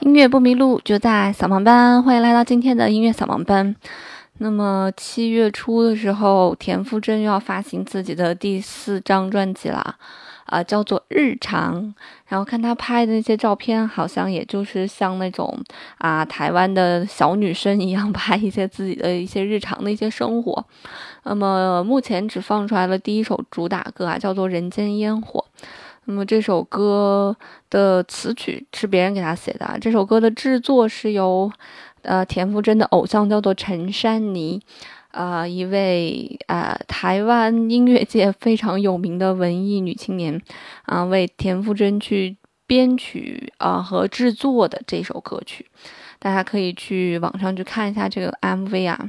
音乐不迷路，就在扫盲班。欢迎来到今天的音乐扫盲班。那么七月初的时候，田馥甄又要发行自己的第四张专辑了，啊，叫做《日常》。然后看她拍的那些照片，好像也就是像那种啊台湾的小女生一样，拍一些自己的一些日常的一些生活。那么目前只放出来了第一首主打歌啊，叫做《人间烟火》。那么这首歌的词曲是别人给他写的啊。这首歌的制作是由，呃，田馥甄的偶像叫做陈珊妮，啊，一位啊台湾音乐界非常有名的文艺女青年，啊，为田馥甄去编曲啊和制作的这首歌曲，大家可以去网上去看一下这个 MV 啊，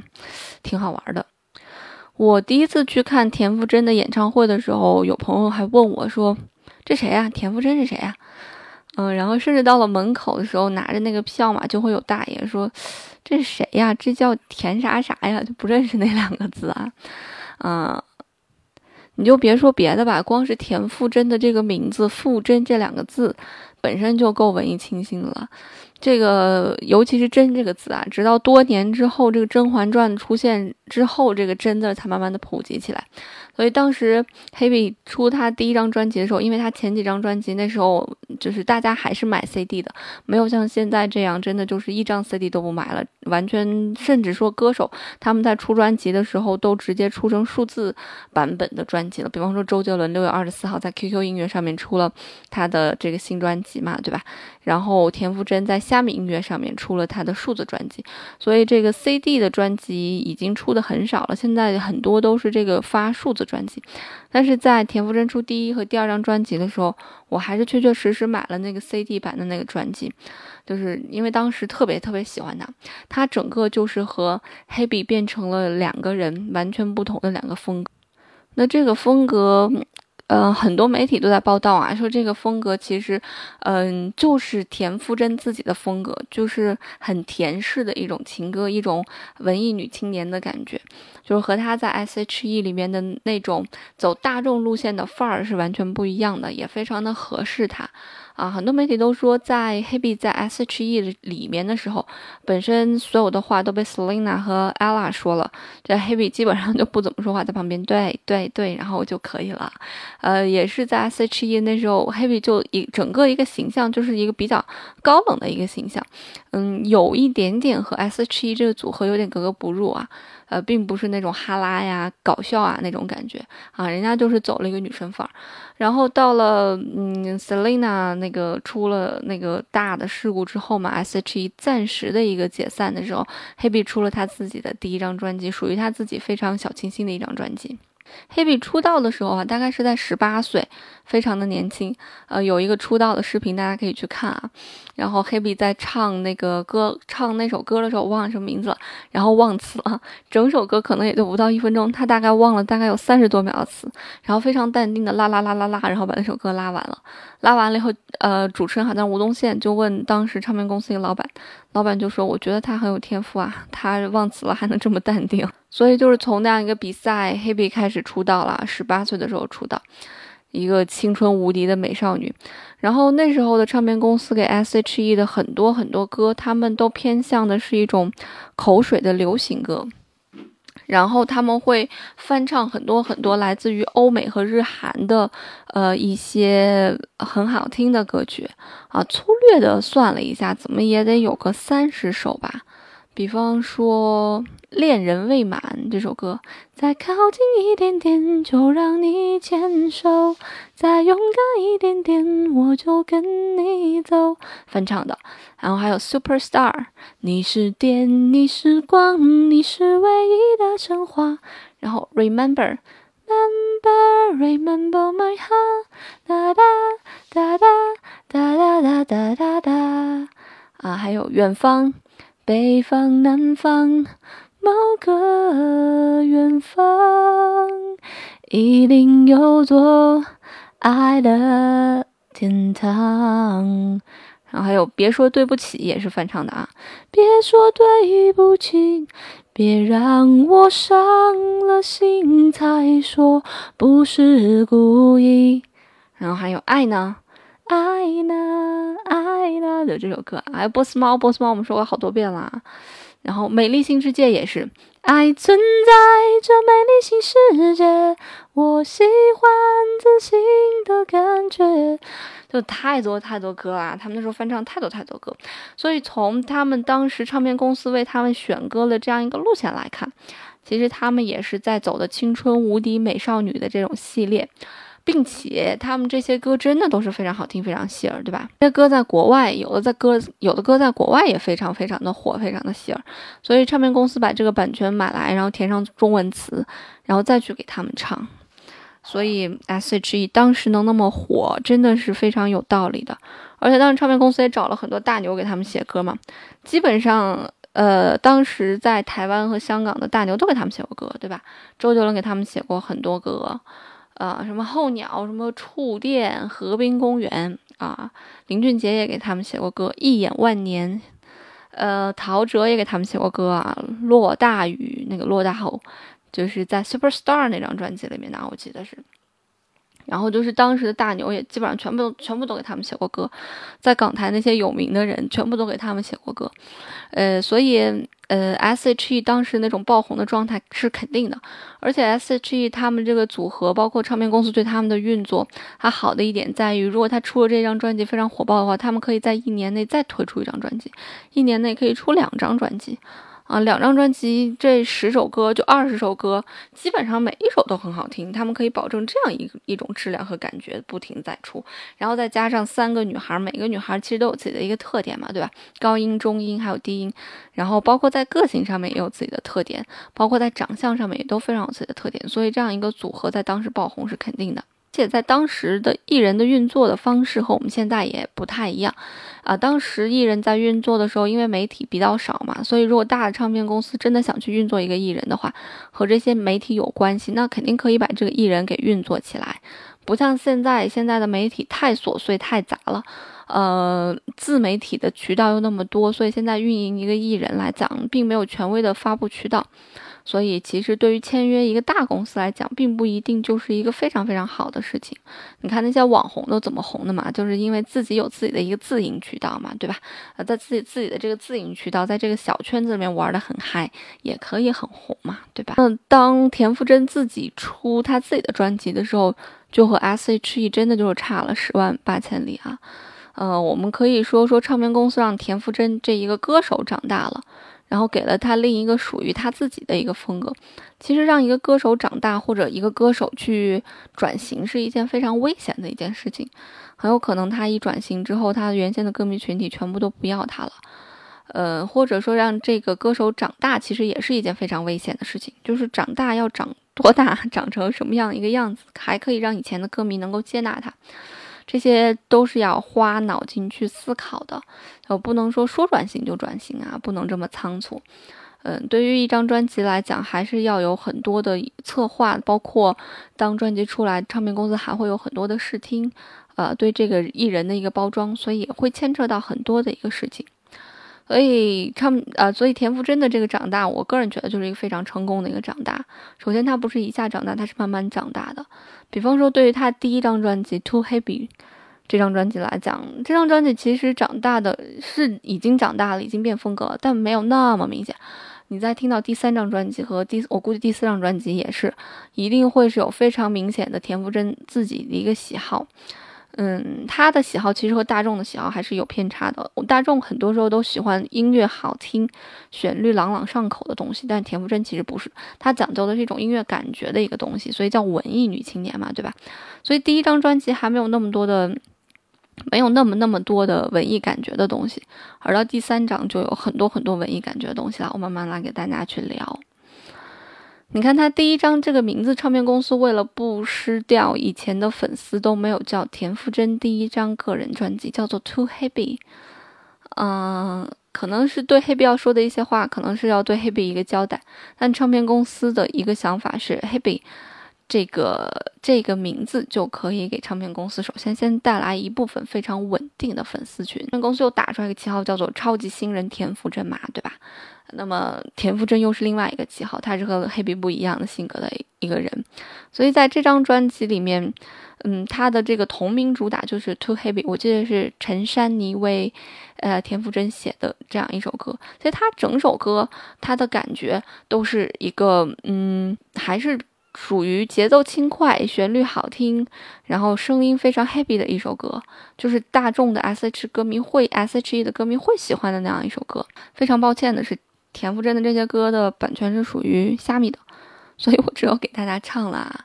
挺好玩的。我第一次去看田馥甄的演唱会的时候，有朋友还问我说。这谁呀？田馥甄是谁呀？嗯，然后甚至到了门口的时候，拿着那个票嘛，就会有大爷说：“这是谁呀？这叫田啥啥呀？”就不认识那两个字啊。嗯，你就别说别的吧，光是田馥甄的这个名字“馥甄”这两个字，本身就够文艺清新了。这个尤其是“甄”这个字啊，直到多年之后，这个《甄嬛传》出现之后，这个“真”字才慢慢的普及起来。所以当时 Hebe 出他第一张专辑的时候，因为他前几张专辑那时候就是大家还是买 CD 的，没有像现在这样真的就是一张 CD 都不买了，完全甚至说歌手他们在出专辑的时候都直接出成数字版本的专辑了。比方说周杰伦六月二十四号在 QQ 音乐上面出了他的这个新专辑嘛，对吧？然后田馥甄在虾米音乐上面出了他的数字专辑，所以这个 CD 的专辑已经出的很少了，现在很多都是这个发数字。专辑，但是在田馥甄出第一和第二张专辑的时候，我还是确确实实买了那个 CD 版的那个专辑，就是因为当时特别特别喜欢他，他整个就是和黑笔变成了两个人，完全不同的两个风格。那这个风格。呃，很多媒体都在报道啊，说这个风格其实，嗯，就是田馥甄自己的风格，就是很甜式的一种情歌，一种文艺女青年的感觉，就是和她在 S.H.E 里面的那种走大众路线的范儿是完全不一样的，也非常的合适她。啊，很多媒体都说，在 Hebe 在 S.H.E 里面的时候，本身所有的话都被 Selina 和 Ella 说了，这 Hebe 基本上就不怎么说话，在旁边对对对，然后就可以了。呃，也是在 S.H.E 那时候，Hebe 就一整个一个形象就是一个比较高冷的一个形象，嗯，有一点点和 S.H.E 这个组合有点格格不入啊。呃，并不是那种哈拉呀、搞笑啊那种感觉啊，人家就是走了一个女生范儿。然后到了嗯，Selina 那个出了那个大的事故之后嘛，S.H.E 暂时的一个解散的时候，Hebe 出了她自己的第一张专辑，属于她自己非常小清新的一张专辑。黑笔出道的时候啊，大概是在十八岁，非常的年轻。呃，有一个出道的视频，大家可以去看啊。然后黑笔在唱那个歌，唱那首歌的时候，我忘了什么名字了，然后忘词了。整首歌可能也就不到一分钟，他大概忘了大概有三十多秒的词，然后非常淡定的啦啦啦啦啦，然后把那首歌拉完了。拉完了以后，呃，主持人好像吴宗宪就问当时唱片公司一个老板，老板就说：“我觉得他很有天赋啊，他忘词了还能这么淡定。”所以就是从那样一个比赛，黑笔开始出道了，十八岁的时候出道，一个青春无敌的美少女。然后那时候的唱片公司给 S.H.E 的很多很多歌，他们都偏向的是一种口水的流行歌。然后他们会翻唱很多很多来自于欧美和日韩的，呃一些很好听的歌曲啊。粗略的算了一下，怎么也得有个三十首吧。比方说《恋人未满》这首歌，再靠近一点点就让你牵手，再勇敢一点点我就跟你走，翻唱的。然后还有《Superstar》，你是电，你是光，你是唯一的神话。然后《Remember》，Remember Remember my heart，哒哒哒哒哒哒哒哒哒。啊，还有《远方》。北方、南方，某个远方，一定有座爱的天堂。然后还有，别说对不起，也是翻唱的啊。别说对不起，别让我伤了心才说不是故意。然后还有爱呢，爱呢，爱呢。就这首歌，哎，波斯猫，波斯猫，我们说过好多遍啦。然后，美丽新世界也是，爱存在这美丽新世界，我喜欢自信的感觉。就太多太多歌啦，他们那时候翻唱太多太多歌，所以从他们当时唱片公司为他们选歌的这样一个路线来看，其实他们也是在走的青春无敌美少女的这种系列。并且他们这些歌真的都是非常好听，非常喜耳，对吧？这些歌在国外，有的在歌，有的歌在国外也非常非常的火，非常的喜耳。所以唱片公司把这个版权买来，然后填上中文词，然后再去给他们唱。所以 S.H.E 当时能那么火，真的是非常有道理的。而且当时唱片公司也找了很多大牛给他们写歌嘛，基本上，呃，当时在台湾和香港的大牛都给他们写过歌，对吧？周杰伦给他们写过很多歌。呃，什么候鸟，什么触电，河滨公园啊，林俊杰也给他们写过歌，一眼万年，呃，陶喆也给他们写过歌啊，落大雨，那个落大后，就是在 Superstar 那张专辑里面的，我记得是。然后就是当时的大牛也基本上全部都全部都给他们写过歌，在港台那些有名的人全部都给他们写过歌，呃，所以呃，S.H.E 当时那种爆红的状态是肯定的，而且 S.H.E 他们这个组合，包括唱片公司对他们的运作，它好的一点在于，如果他出了这张专辑非常火爆的话，他们可以在一年内再推出一张专辑，一年内可以出两张专辑。啊，两张专辑，这十首歌就二十首歌，基本上每一首都很好听。他们可以保证这样一一种质量和感觉，不停在出。然后再加上三个女孩，每个女孩其实都有自己的一个特点嘛，对吧？高音、中音还有低音，然后包括在个性上面也有自己的特点，包括在长相上面也都非常有自己的特点。所以这样一个组合在当时爆红是肯定的。且在当时的艺人的运作的方式和我们现在也不太一样，啊，当时艺人在运作的时候，因为媒体比较少嘛，所以如果大的唱片公司真的想去运作一个艺人的话，和这些媒体有关系，那肯定可以把这个艺人给运作起来，不像现在，现在的媒体太琐碎太杂了，呃，自媒体的渠道又那么多，所以现在运营一个艺人来讲，并没有权威的发布渠道。所以，其实对于签约一个大公司来讲，并不一定就是一个非常非常好的事情。你看那些网红都怎么红的嘛，就是因为自己有自己的一个自营渠道嘛，对吧？呃，在自己自己的这个自营渠道，在这个小圈子里面玩的很嗨，也可以很红嘛，对吧？那当田馥甄自己出他自己的专辑的时候，就和 S.H.E 真的就是差了十万八千里啊。呃，我们可以说说唱片公司让田馥甄这一个歌手长大了。然后给了他另一个属于他自己的一个风格。其实让一个歌手长大，或者一个歌手去转型，是一件非常危险的一件事情。很有可能他一转型之后，他原先的歌迷群体全部都不要他了。呃，或者说让这个歌手长大，其实也是一件非常危险的事情。就是长大要长多大，长成什么样一个样子，还可以让以前的歌迷能够接纳他。这些都是要花脑筋去思考的，呃不能说说转型就转型啊，不能这么仓促。嗯，对于一张专辑来讲，还是要有很多的策划，包括当专辑出来，唱片公司还会有很多的试听，呃，对这个艺人的一个包装，所以也会牵扯到很多的一个事情。所以唱啊，所以田馥甄的这个长大，我个人觉得就是一个非常成功的一个长大。首先，他不是一下长大，他是慢慢长大的。比方说，对于他第一张专辑《Too Happy》这张专辑来讲，这张专辑其实长大的是已经长大了，已经变风格了，但没有那么明显。你在听到第三张专辑和第，我估计第四张专辑也是，一定会是有非常明显的田馥甄自己的一个喜好。嗯，他的喜好其实和大众的喜好还是有偏差的。大众很多时候都喜欢音乐好听、旋律朗朗上口的东西，但田馥甄其实不是，他讲究的是一种音乐感觉的一个东西，所以叫文艺女青年嘛，对吧？所以第一张专辑还没有那么多的，没有那么那么多的文艺感觉的东西，而到第三张就有很多很多文艺感觉的东西了。我慢慢来给大家去聊。你看他第一张这个名字，唱片公司为了不失掉以前的粉丝，都没有叫田馥甄第一张个人专辑，叫做 Too Happy。嗯，可能是对黑 y 要说的一些话，可能是要对黑 y 一个交代。但唱片公司的一个想法是，黑 y 这个这个名字就可以给唱片公司首先先带来一部分非常稳定的粉丝群。唱片公司又打出来一个旗号叫做“超级新人田馥甄”嘛，对吧？那么田馥甄又是另外一个旗号，他是和黑比不一样的性格的一个人，所以在这张专辑里面，嗯，他的这个同名主打就是《To Heavy》，我记得是陈珊妮为呃田馥甄写的这样一首歌。所以他整首歌他的感觉都是一个嗯，还是属于节奏轻快、旋律好听，然后声音非常 happy 的一首歌，就是大众的 S.H 歌迷会 S.H.E 的歌迷会喜欢的那样一首歌。非常抱歉的是。田馥甄的这些歌的版权是属于虾米的，所以我只有给大家唱了，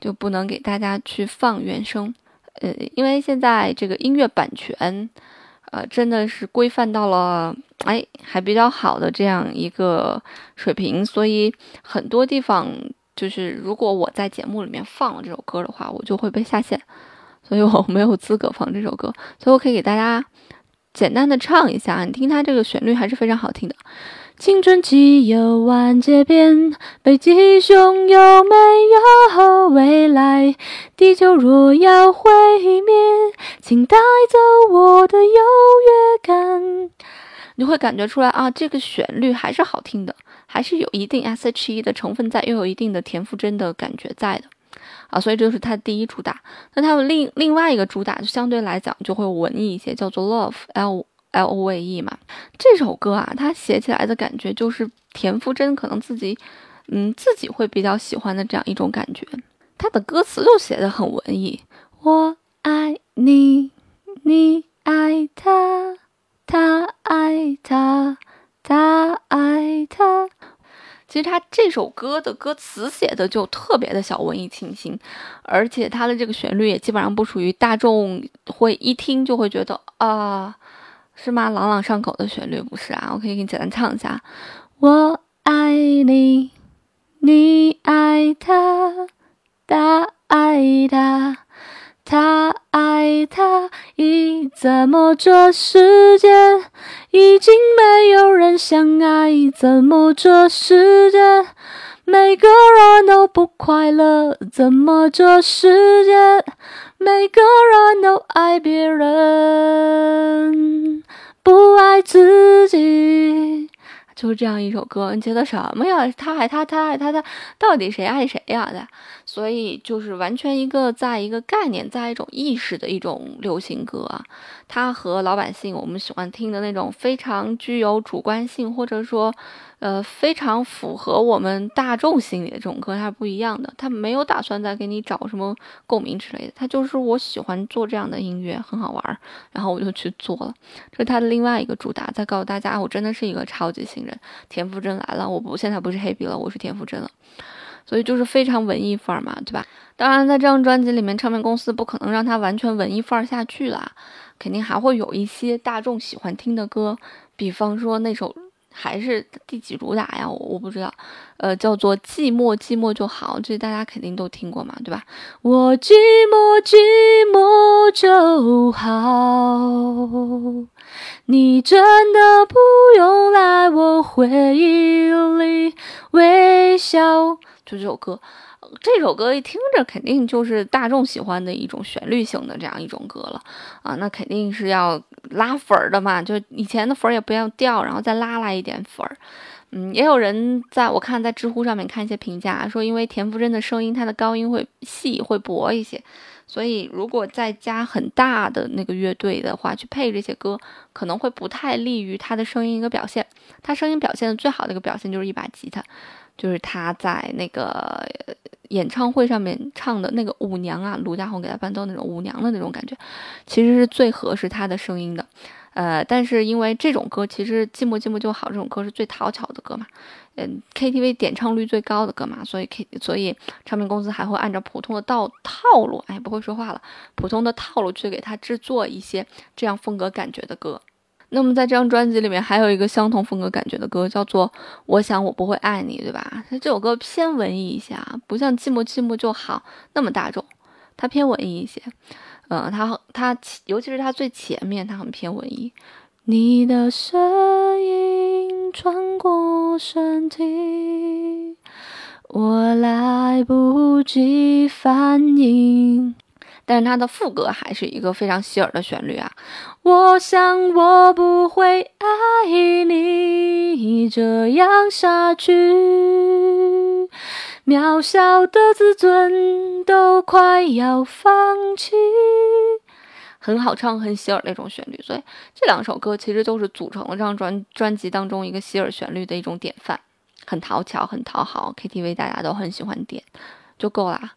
就不能给大家去放原声。呃，因为现在这个音乐版权，呃，真的是规范到了，哎，还比较好的这样一个水平，所以很多地方就是如果我在节目里面放了这首歌的话，我就会被下线，所以我没有资格放这首歌，所以我可以给大家简单的唱一下，你听它这个旋律还是非常好听的。青春期有万劫变，北极熊有没有未来？地球若要毁灭，请带走我的优越感。你会感觉出来啊，这个旋律还是好听的，还是有一定 S.H.E 的成分在，又有一定的田馥甄的感觉在的啊，所以这就是它第一主打。那它有另另外一个主打就相对来讲就会文艺一些，叫做 Love L。L O V E 嘛，这首歌啊，它写起来的感觉就是田馥甄可能自己，嗯，自己会比较喜欢的这样一种感觉。它的歌词就写的很文艺，我爱你，你爱他，他爱他，他爱他。其实他这首歌的歌词写的就特别的小文艺清新，而且他的这个旋律也基本上不属于大众会一听就会觉得啊。是吗？朗朗上口的旋律不是啊？我可以给你简单唱一下：我爱你，你爱他，他爱他，他爱他。已这么这世界已经没有人相爱，怎么这世界每个人都不快乐？怎么这世界每个人都爱别人？不爱自己，就是这样一首歌。你觉得什么呀？他爱他，他爱他，他到底谁爱谁呀？的，所以就是完全一个在一个概念，在一种意识的一种流行歌啊。它和老百姓我们喜欢听的那种非常具有主观性，或者说。呃，非常符合我们大众心理的这种歌，它是不一样的。他没有打算再给你找什么共鸣之类的，他就是我喜欢做这样的音乐，很好玩，然后我就去做了。这是他的另外一个主打，在告诉大家，我真的是一个超级新人，田馥甄来了，我不现在不是黑笔了，我是田馥甄了。所以就是非常文艺范儿嘛，对吧？当然，在这张专辑里面，唱片公司不可能让他完全文艺范儿下去啦，肯定还会有一些大众喜欢听的歌，比方说那首。还是第几主打呀？我我不知道，呃，叫做寂寞寂寞就好，这大家肯定都听过嘛，对吧？我寂寞寂寞就好，你真的不用来我回忆里微笑，就这首歌。这首歌一听着肯定就是大众喜欢的一种旋律性的这样一种歌了啊，那肯定是要拉粉儿的嘛，就以前的粉儿也不要掉，然后再拉来一点粉儿。嗯，也有人在我看在知乎上面看一些评价，说因为田馥甄的声音，她的高音会细会薄一些，所以如果再加很大的那个乐队的话去配这些歌，可能会不太利于她的声音一个表现。她声音表现的最好的一个表现就是一把吉他，就是他在那个。演唱会上面唱的那个舞娘啊，卢家宏给他伴奏那种舞娘的那种感觉，其实是最合适他的声音的。呃，但是因为这种歌其实寂寞寂寞就好，这种歌是最讨巧的歌嘛，嗯，KTV 点唱率最高的歌嘛，所以 K 所以唱片公司还会按照普通的道套路，哎，不会说话了，普通的套路去给他制作一些这样风格感觉的歌。那么在这张专辑里面还有一个相同风格感觉的歌，叫做《我想我不会爱你》，对吧？它这首歌偏文艺一些啊，不像《寂寞寂寞就好》那么大众，它偏文艺一些。嗯，它它尤其是它最前面，它很偏文艺。你的声音穿过身体，我来不及反应。但是它的副歌还是一个非常洗耳的旋律啊！我想我不会爱你这样下去，渺小的自尊都快要放弃。很好唱，很洗耳那种旋律，所以这两首歌其实都是组成了这张专专辑当中一个洗耳旋律的一种典范，很讨巧，很讨好，KTV 大家都很喜欢点，就够啦。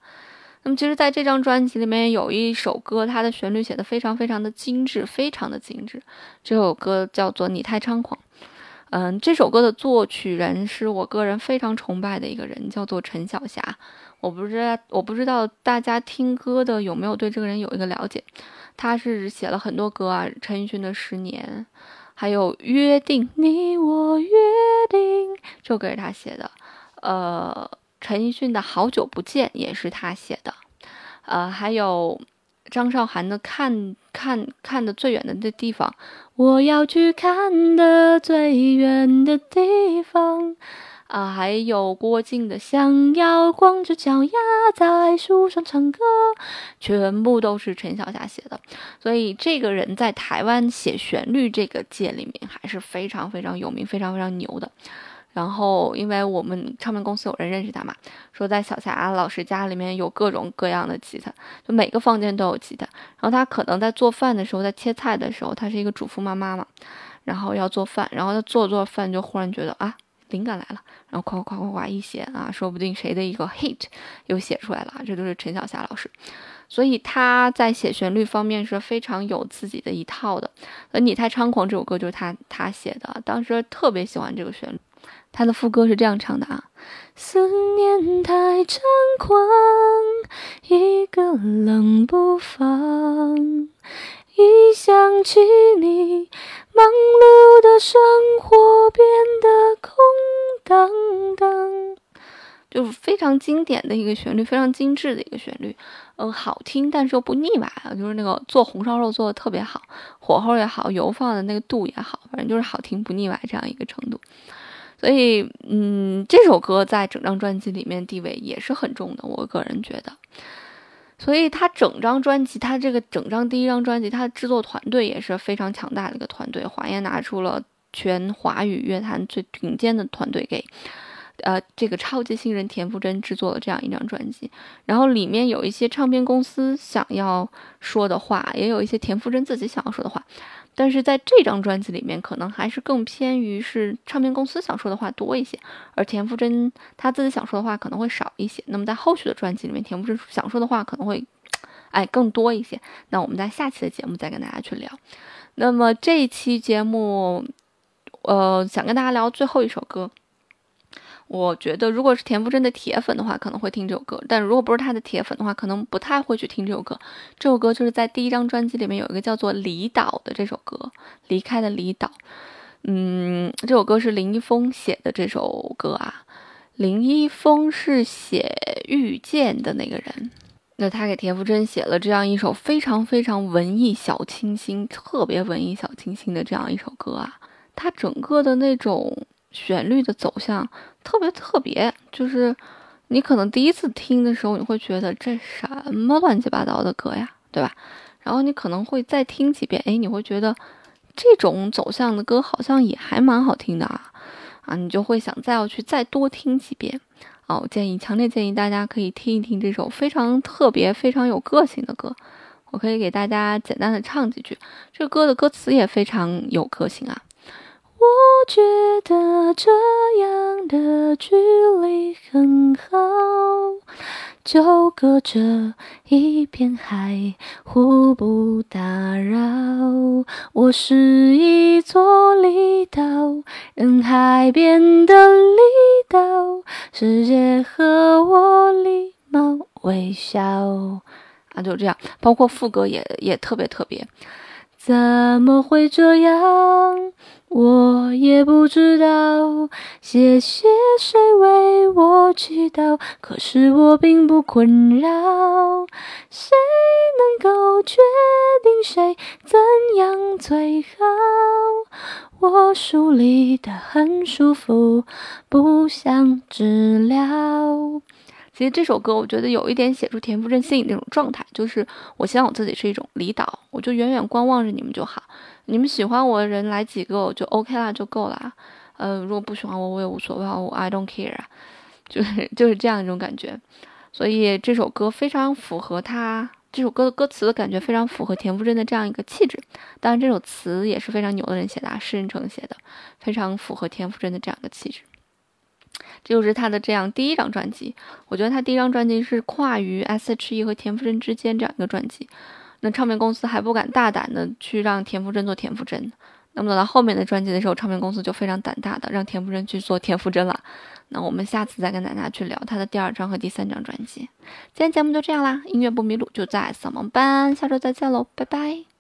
那么，其实，在这张专辑里面有一首歌，它的旋律写的非常非常的精致，非常的精致。这首歌叫做《你太猖狂》。嗯，这首歌的作曲人是我个人非常崇拜的一个人，叫做陈小霞。我不知道，我不知道大家听歌的有没有对这个人有一个了解。他是写了很多歌啊，陈奕迅的《十年》，还有《约定》，你我约定，这首歌是他写的。呃。陈奕迅的好久不见也是他写的，呃，还有张韶涵的看看看的最远的的地方，我要去看的最远的地方，啊，还有郭靖的想要光着脚丫在树上唱歌，全部都是陈小霞写的，所以这个人在台湾写旋律这个界里面还是非常非常有名、非常非常牛的。然后，因为我们唱片公司有人认识他嘛，说在小霞老师家里面有各种各样的吉他，就每个房间都有吉他。然后他可能在做饭的时候，在切菜的时候，他是一个主妇妈妈嘛，然后要做饭，然后他做做饭就忽然觉得啊，灵感来了，然后夸夸夸夸夸一写啊，说不定谁的一个 hit 又写出来了，这都是陈小霞老师。所以他在写旋律方面是非常有自己的一套的。而你太猖狂这首歌就是他他写的，当时特别喜欢这个旋律。他的副歌是这样唱的啊：思念太猖狂，一个冷不防，一想起你，忙碌的生活变得空荡荡。就是非常经典的一个旋律，非常精致的一个旋律，嗯，好听，但是又不腻歪啊。就是那个做红烧肉做的特别好，火候也好，油放的那个度也好，反正就是好听不腻歪这样一个程度。所以，嗯，这首歌在整张专辑里面地位也是很重的，我个人觉得。所以，他整张专辑，他这个整张第一张专辑，他的制作团队也是非常强大的一个团队。华研拿出了全华语乐坛最顶尖的团队，给呃这个超级新人田馥甄制作了这样一张专辑。然后里面有一些唱片公司想要说的话，也有一些田馥甄自己想要说的话。但是在这张专辑里面，可能还是更偏于是唱片公司想说的话多一些，而田馥甄他自己想说的话可能会少一些。那么在后续的专辑里面，田馥甄想说的话可能会，哎，更多一些。那我们在下期的节目再跟大家去聊。那么这一期节目，呃，想跟大家聊最后一首歌。我觉得，如果是田馥甄的铁粉的话，可能会听这首歌；但如果不是他的铁粉的话，可能不太会去听这首歌。这首歌就是在第一张专辑里面有一个叫做《离岛》的这首歌，离开的离岛。嗯，这首歌是林一峰写的这首歌啊。林一峰是写《遇见》的那个人，那他给田馥甄写了这样一首非常非常文艺小清新、特别文艺小清新的这样一首歌啊。他整个的那种。旋律的走向特别特别，就是你可能第一次听的时候，你会觉得这什么乱七八糟的歌呀，对吧？然后你可能会再听几遍，哎，你会觉得这种走向的歌好像也还蛮好听的啊，啊，你就会想再要去再多听几遍啊。我建议，强烈建议大家可以听一听这首非常特别、非常有个性的歌。我可以给大家简单的唱几句，这歌的歌词也非常有个性啊。我觉得这样的距离很好，就隔着一片海，互不打扰。我是一座离岛，人海边的离岛，世界和我礼貌微笑。啊，就这样，包括副歌也也特别特别。怎么会这样？我也不知道。谢谢谁为我祈祷，可是我并不困扰。谁能够决定谁怎样最好？我梳理得很舒服，不想治疗。其实这首歌，我觉得有一点写出田馥甄心里那种状态，就是我希望我自己是一种离岛，我就远远观望着你们就好。你们喜欢我的人来几个，我就 OK 啦，就够了。呃，如果不喜欢我，我也无所谓，我 I don't care，就是 就是这样一种感觉。所以这首歌非常符合他这首歌的歌词的感觉，非常符合田馥甄的这样一个气质。当然，这首词也是非常牛的人写的，施人成写的，非常符合田馥甄的这样一个气质。这就是他的这样第一张专辑，我觉得他第一张专辑是跨于 S.H.E 和田馥甄之间这样一个专辑。那唱片公司还不敢大胆的去让田馥甄做田馥甄，那么等到后面的专辑的时候，唱片公司就非常胆大的让田馥甄去做田馥甄了。那我们下次再跟大家去聊他的第二张和第三张专辑。今天节目就这样啦，音乐不迷路就在扫盲班，下周再见喽，拜拜。